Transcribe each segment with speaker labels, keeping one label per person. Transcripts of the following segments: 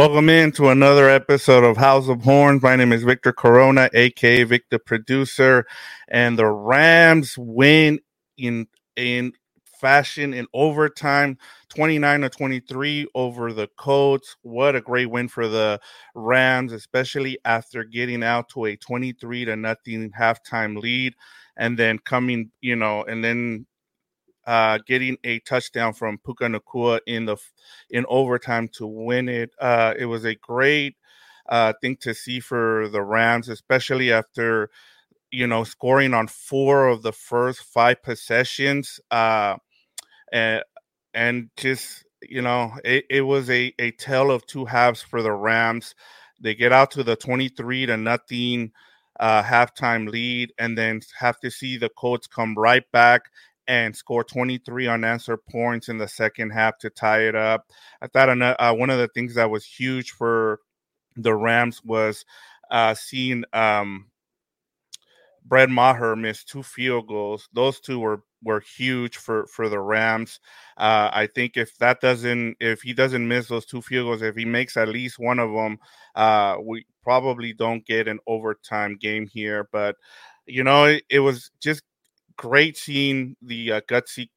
Speaker 1: Welcome in to another episode of House of Horns. My name is Victor Corona, aka Victor Producer, and the Rams win in in fashion in overtime, 29 to 23 over the Colts. What a great win for the Rams, especially after getting out to a 23 to nothing halftime lead and then coming, you know, and then uh, getting a touchdown from Puka Nacua in the in overtime to win it. Uh, it was a great uh, thing to see for the Rams, especially after you know scoring on four of the first five possessions, uh, and and just you know it, it was a a tale of two halves for the Rams. They get out to the twenty three to nothing. Uh, halftime lead, and then have to see the Colts come right back and score 23 unanswered points in the second half to tie it up. I thought uh, one of the things that was huge for the Rams was uh, seeing um, Brett Maher miss two field goals. Those two were were huge for for the Rams. Uh, I think if that doesn't, if he doesn't miss those two field goals, if he makes at least one of them, uh, we probably don't get an overtime game here. But you know, it, it was just great seeing the uh, gutsy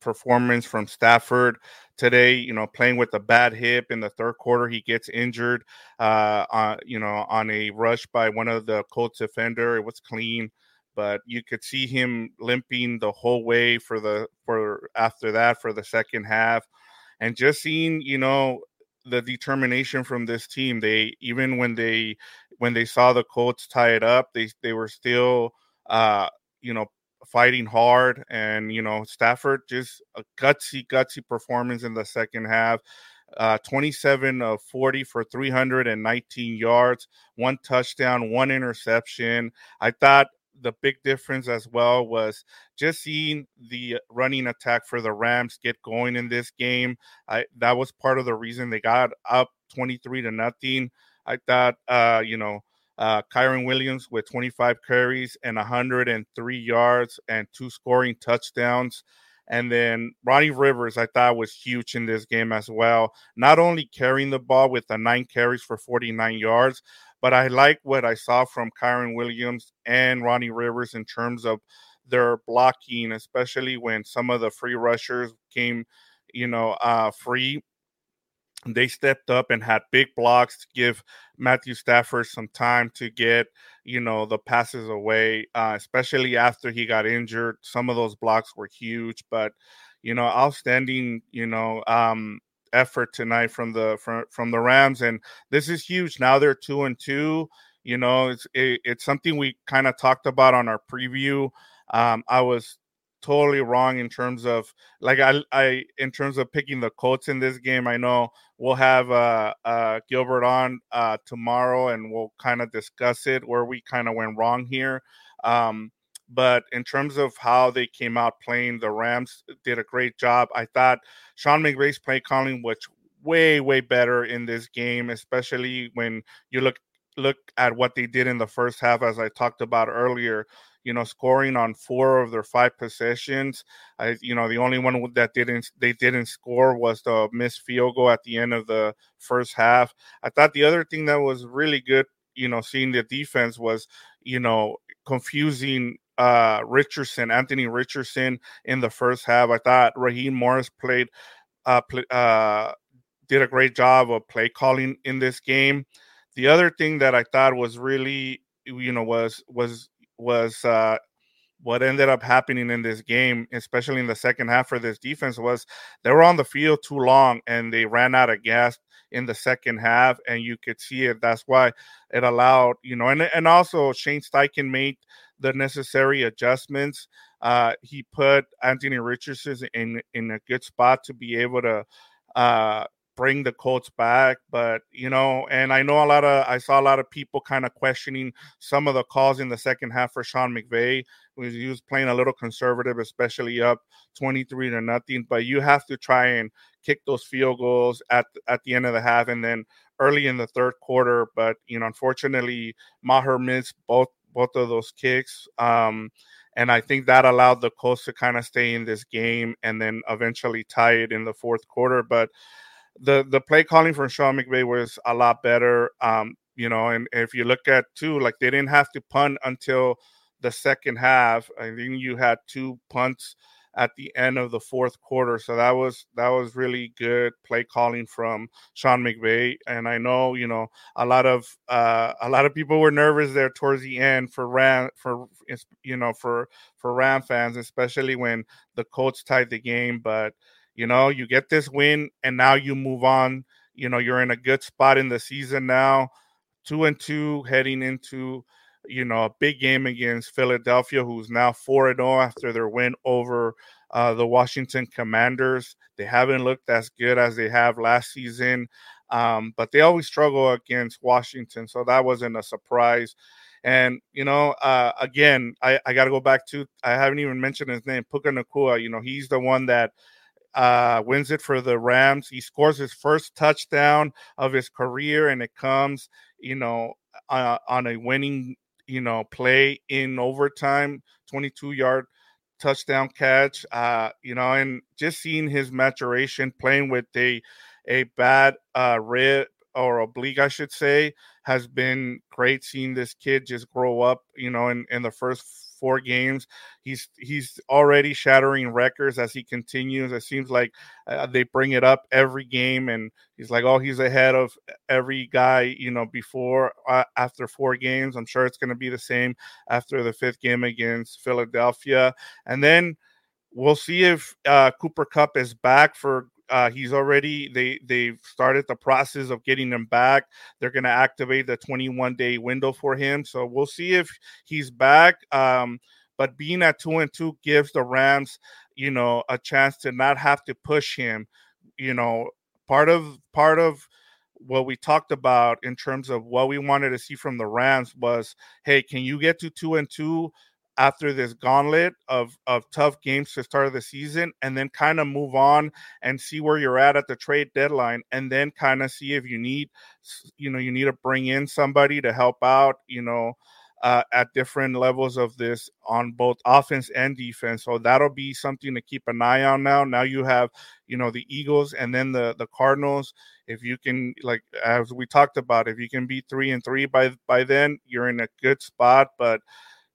Speaker 1: performance from Stafford today. You know, playing with a bad hip in the third quarter, he gets injured. Uh, uh, you know, on a rush by one of the Colts defender, it was clean, but you could see him limping the whole way for the for after that for the second half, and just seeing you know the determination from this team. They even when they when they saw the Colts tie it up, they they were still uh you know fighting hard. And, you know, Stafford just a gutsy, gutsy performance in the second half. Uh, 27 of 40 for 319 yards, one touchdown, one interception. I thought the big difference as well was just seeing the running attack for the Rams get going in this game. I that was part of the reason they got up 23 to nothing. I thought uh, you know, uh, Kyren Williams with 25 carries and 103 yards and two scoring touchdowns. And then Ronnie Rivers, I thought was huge in this game as well. Not only carrying the ball with the nine carries for 49 yards, but I like what I saw from Kyren Williams and Ronnie Rivers in terms of their blocking, especially when some of the free rushers came, you know, uh, free they stepped up and had big blocks to give Matthew Stafford some time to get, you know, the passes away, uh, especially after he got injured. Some of those blocks were huge, but you know, outstanding, you know, um, effort tonight from the from from the Rams, and this is huge. Now they're two and two. You know, it's it, it's something we kind of talked about on our preview. Um, I was totally wrong in terms of like I, I in terms of picking the Colts in this game. I know we'll have uh, uh, Gilbert on uh, tomorrow, and we'll kind of discuss it where we kind of went wrong here. Um, but in terms of how they came out playing, the Rams did a great job. I thought Sean McVay's play calling was way way better in this game, especially when you look look at what they did in the first half, as I talked about earlier you know, scoring on four of their five possessions. I, you know, the only one that didn't they didn't score was the missed field goal at the end of the first half. I thought the other thing that was really good, you know, seeing the defense was, you know, confusing uh Richardson, Anthony Richardson in the first half. I thought Raheem Morris played uh, play, uh did a great job of play calling in this game. The other thing that I thought was really you know was was was uh, what ended up happening in this game, especially in the second half for this defense, was they were on the field too long and they ran out of gas in the second half, and you could see it. That's why it allowed, you know, and and also Shane Steichen made the necessary adjustments. Uh, he put Anthony Richardson in in a good spot to be able to uh, bring the Colts back. But you know, and I know a lot of I saw a lot of people kind of questioning some of the calls in the second half for Sean McVay. He was playing a little conservative, especially up 23 to nothing. But you have to try and kick those field goals at at the end of the half and then early in the third quarter. But you know, unfortunately, Maher missed both both of those kicks. Um, and I think that allowed the Colts to kind of stay in this game and then eventually tie it in the fourth quarter. But the the play calling from Sean McVay was a lot better. Um, you know, and if you look at too, like they didn't have to punt until the second half. I think you had two punts at the end of the fourth quarter. So that was that was really good play calling from Sean McVay. And I know you know a lot of uh, a lot of people were nervous there towards the end for Ram for you know for for Ram fans, especially when the Colts tied the game. But you know you get this win and now you move on. You know you're in a good spot in the season now, two and two heading into you know, a big game against Philadelphia, who's now 4 and 0 after their win over uh, the Washington Commanders. They haven't looked as good as they have last season, um, but they always struggle against Washington. So that wasn't a surprise. And, you know, uh, again, I, I got to go back to, I haven't even mentioned his name, Puka Nacua. You know, he's the one that uh, wins it for the Rams. He scores his first touchdown of his career, and it comes, you know, uh, on a winning you know, play in overtime, 22 yard touchdown catch. Uh, you know, and just seeing his maturation playing with a a bad uh rib or oblique, I should say, has been great seeing this kid just grow up, you know, in, in the first four games. He's he's already shattering records as he continues. It seems like uh, they bring it up every game, and he's like, oh, he's ahead of every guy, you know, before uh, after four games. I'm sure it's going to be the same after the fifth game against Philadelphia, and then we'll see if uh, Cooper Kupp is back for uh, he's already they they've started the process of getting him back. They're going to activate the 21 day window for him, so we'll see if he's back. Um, but being at two and two gives the Rams, you know, a chance to not have to push him. You know, part of part of what we talked about in terms of what we wanted to see from the Rams was, hey, can you get to two and two after this gauntlet of of tough games to start of the season and then kind of move on and see where you're at at the trade deadline and then kind of see if you need you know you need to bring in somebody to help out you know uh, at different levels of this on both offense and defense. So that'll be something to keep an eye on now. Now you have you know the eagles and then the the cardinals. If you can like as we talked about if you can be three and three by by then you're in a good spot but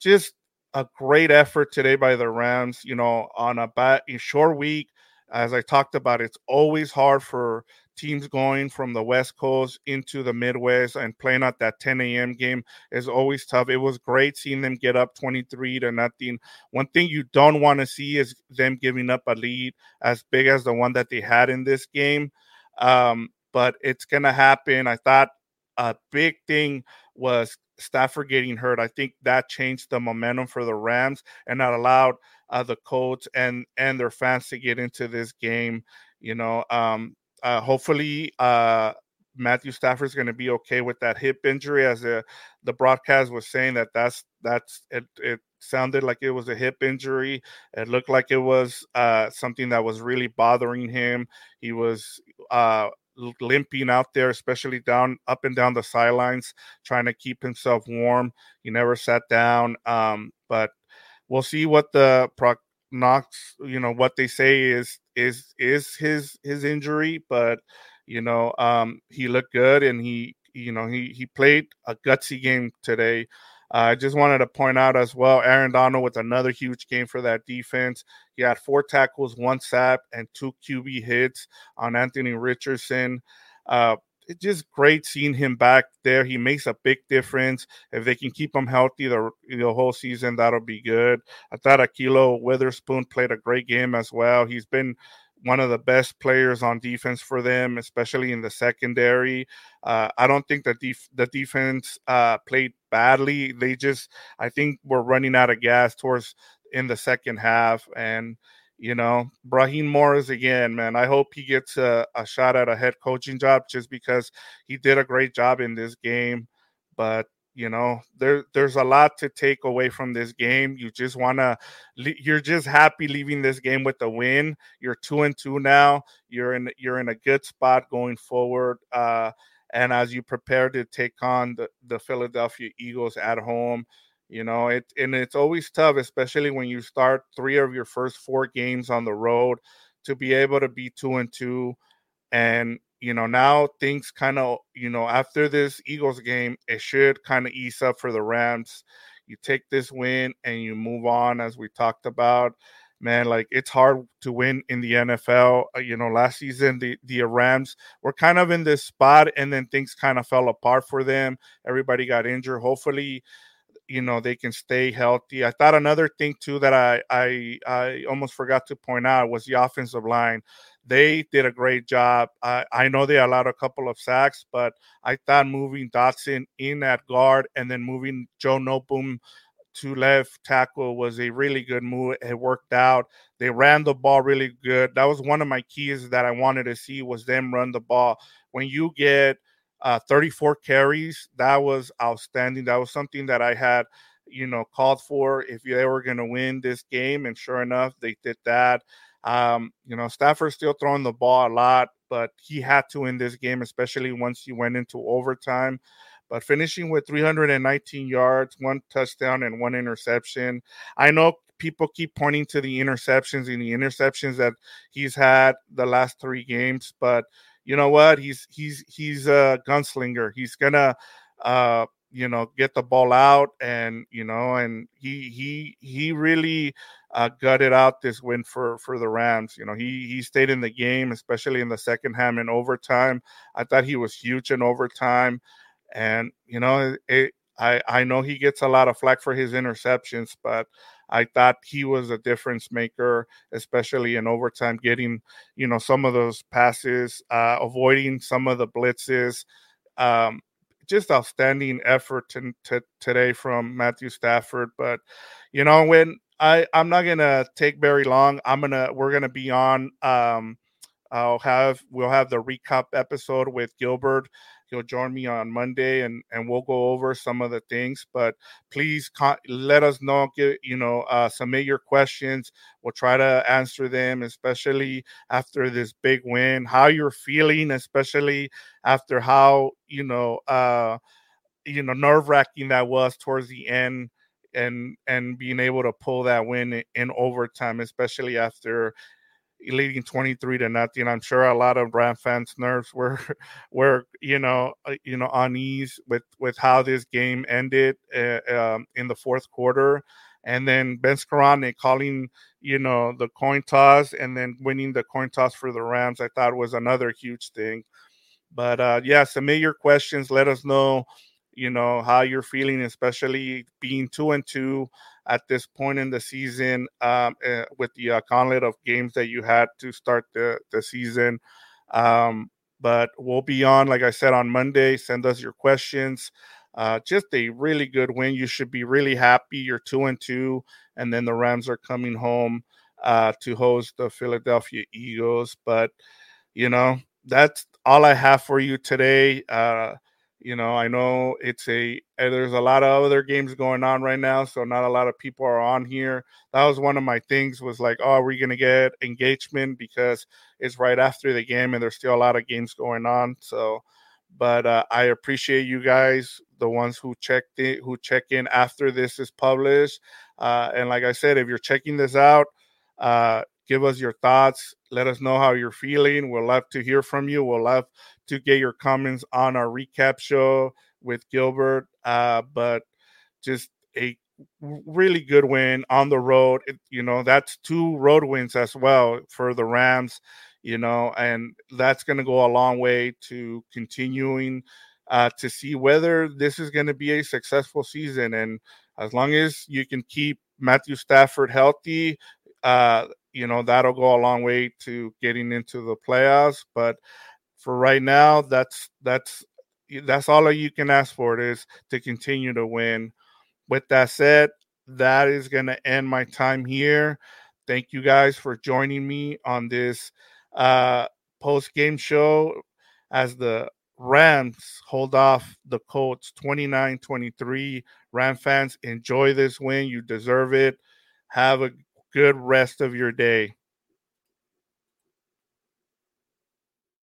Speaker 1: just a great effort today by the Rams. You know, on a bat in short week, as I talked about, it's always hard for teams going from the West Coast into the Midwest and playing at that 10 a.m. game is always tough. It was great seeing them get up 23 to nothing. One thing you don't want to see is them giving up a lead as big as the one that they had in this game. Um, but it's going to happen. I thought a big thing was Stafford getting hurt, I think that changed the momentum for the Rams and that allowed uh, the Colts and and their fans to get into this game. You know, um, uh, hopefully uh, Matthew Stafford is going to be okay with that hip injury, as the the broadcast was saying that that's that's it. It sounded like it was a hip injury. It looked like it was uh, something that was really bothering him. He was uh, limping out there, especially down up and down the sidelines, trying to keep himself warm. He never sat down. Um, but we'll see what the prognostics, you know, what they say is is is his his injury. But you know, um, he looked good and he you know he he played a gutsy game today. I just wanted to point out as well, Aaron Donald with another huge game for that defense. He had four tackles, one sack, and two QB hits on Anthony Richardson. Uh, it's just great seeing him back there. He makes a big difference. If they can keep him healthy the, the whole season, that'll be good. I thought Ahkello Witherspoon played a great game as well. He's been one of the best players on defense for them, especially in the secondary. Uh, I don't think that def- the defense uh, played badly. They just, I think, were running out of gas towards in the second half. And, you know, Raheem Morris again, man, I hope he gets a, a shot at a head coaching job just because he did a great job in this game. But you know there there's a lot to take away from this game. You just want to you're just happy leaving this game with a win. You're two and two now. You're in you're in a good spot going forward uh and as you prepare to take on the, the philadelphia eagles at home you know it and it's always tough especially when you start three of your first four games on the road to be able to be two and two and you know, now things kind of, you know, after this Eagles game, it should kind of ease up for the Rams. You take this win and you move on, as we talked about. Man, like it's hard to win in the NFL. Uh, you know, last season the the Rams were kind of in this spot, and then things kind of fell apart for them. Everybody got injured. Hopefully, you know they can stay healthy. I thought another thing too that I I I almost forgot to point out was the offensive line they did a great job. I, I know they allowed a couple of sacks, but I thought moving Dotson in at guard and then moving Joe Noteboom to left tackle was a really good move. It worked out. They ran the ball really good. That was one of my keys that I wanted to see was them run the ball. When you get uh, 34 carries, that was outstanding. That was something that I had, you know, called for if they were going to win this game. And sure enough, they did that. Um, you know, Stafford's still throwing the ball a lot, but he had to in this game, especially once he went into overtime. But finishing with 319 yards, one touchdown, and one interception. I know people keep pointing to the interceptions and the interceptions that he's had the last three games, but you know what? He's he's he's a gunslinger. He's gonna uh you know get the ball out and you know and he he he really uh, gutted out this win for for the Rams. You know, he he stayed in the game, especially in the second half and overtime. I thought he was huge in overtime, and you know, it, I I know he gets a lot of flack for his interceptions, but I thought he was a difference maker, especially in overtime, getting you know some of those passes, uh, avoiding some of the blitzes. Um, just outstanding effort to, to, today from Matthew Stafford. But you know when I I'm not gonna take very long. I'm gonna we're gonna be on. Um, I'll have we'll have the recap episode with Gilbert. He'll join me on Monday, and and we'll go over some of the things. But please con- let us know. Get you know uh, submit your questions. We'll try to answer them, especially after this big win. How you're feeling, especially after how you know uh, you know nerve wracking that was towards the end and and being able to pull that win in, in overtime, especially after leading 23 to nothing. I'm sure a lot of Ram fans' nerves were were you know uh, you know on ease with with how this game ended uh, um, in the fourth quarter, and then Ben Skowronek calling you know the coin toss and then winning the coin toss for the Rams. I thought was another huge thing. But uh, yeah, submit your questions. Let us know you know how you're feeling, especially being two and two at this point in the season um, uh, with the uh, gauntlet of games that you had to start the the season. Um, but we'll be on, like I said, on Monday. Send us your questions. Uh, just a really good win. You should be really happy. You're two and two, and then the Rams are coming home uh, to host the Philadelphia Eagles. But you know that's all I have for you today. You know, I know it's a eh, there's a lot of other games going on right now, so not a lot of people are on here. That was one of my things was like, oh, we're we gonna get engagement because it's right after the game and there's still a lot of games going on. So, but uh, I appreciate you guys, the ones who checked it, who check in after this is published. Uh, and like I said, if you're checking this out, uh, give us your thoughts. Let us know how you're feeling. We'll love to hear from you. We'll love to get your comments on our recap show with Gilbert. Uh, but just a really good win on the road. It, you know, that's two road wins as well for the Rams, you know, and that's going to go a long way to continuing uh, to see whether this is going to be a successful season. And as long as you can keep Matthew Stafford healthy, uh, you know, that'll go a long way to getting into the playoffs. But for right now, that's that's that's all you can ask for it is to continue to win. With that said, that is going to end my time here. Thank you guys for joining me on this uh, post game show as the Rams hold off the Colts 29 23. Ram fans, enjoy this win. You deserve it. Have a good rest of your day.